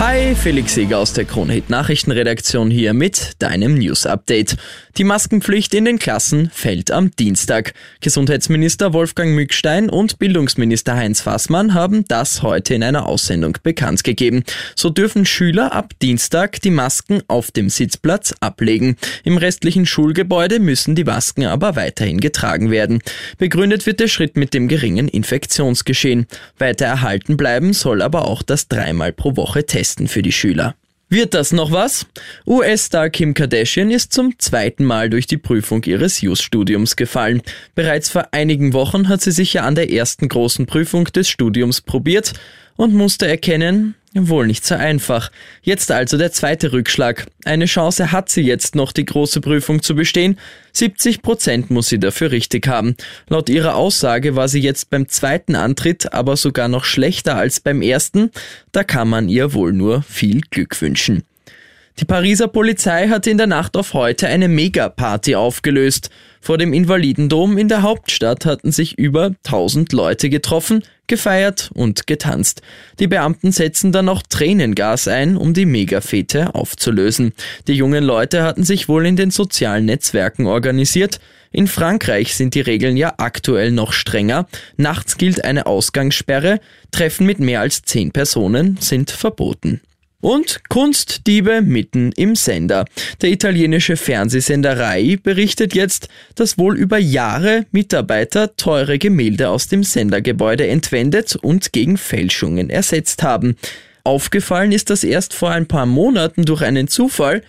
Hi, Felix Seger aus der Kronhit Nachrichtenredaktion hier mit deinem News Update. Die Maskenpflicht in den Klassen fällt am Dienstag. Gesundheitsminister Wolfgang Mückstein und Bildungsminister Heinz Fassmann haben das heute in einer Aussendung bekannt gegeben. So dürfen Schüler ab Dienstag die Masken auf dem Sitzplatz ablegen. Im restlichen Schulgebäude müssen die Masken aber weiterhin getragen werden. Begründet wird der Schritt mit dem geringen Infektionsgeschehen. Weiter erhalten bleiben soll aber auch das dreimal pro Woche Testen Testen für die Schüler. Wird das noch was? US-Star Kim Kardashian ist zum zweiten Mal durch die Prüfung ihres Jus-Studiums gefallen. Bereits vor einigen Wochen hat sie sich ja an der ersten großen Prüfung des Studiums probiert und musste erkennen, Wohl nicht so einfach. Jetzt also der zweite Rückschlag. Eine Chance hat sie jetzt noch, die große Prüfung zu bestehen. 70 Prozent muss sie dafür richtig haben. Laut ihrer Aussage war sie jetzt beim zweiten Antritt aber sogar noch schlechter als beim ersten. Da kann man ihr wohl nur viel Glück wünschen. Die Pariser Polizei hatte in der Nacht auf heute eine Megaparty aufgelöst. Vor dem Invalidendom in der Hauptstadt hatten sich über 1000 Leute getroffen, gefeiert und getanzt. Die Beamten setzen dann noch Tränengas ein, um die Megafete aufzulösen. Die jungen Leute hatten sich wohl in den sozialen Netzwerken organisiert. In Frankreich sind die Regeln ja aktuell noch strenger. Nachts gilt eine Ausgangssperre. Treffen mit mehr als 10 Personen sind verboten. Und Kunstdiebe mitten im Sender. Der italienische Fernsehsender Rai berichtet jetzt, dass wohl über Jahre Mitarbeiter teure Gemälde aus dem Sendergebäude entwendet und gegen Fälschungen ersetzt haben. Aufgefallen ist das erst vor ein paar Monaten durch einen Zufall.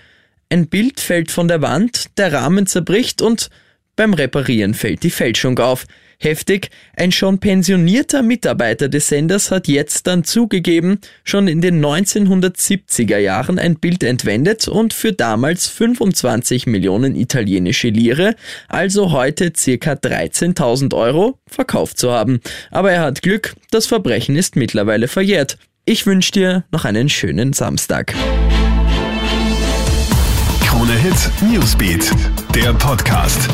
Ein Bild fällt von der Wand, der Rahmen zerbricht und beim Reparieren fällt die Fälschung auf. Heftig, ein schon pensionierter Mitarbeiter des Senders hat jetzt dann zugegeben, schon in den 1970er Jahren ein Bild entwendet und für damals 25 Millionen italienische Lire, also heute circa 13.000 Euro, verkauft zu haben. Aber er hat Glück, das Verbrechen ist mittlerweile verjährt. Ich wünsche dir noch einen schönen Samstag. Krone Hit Newsbeat, der Podcast.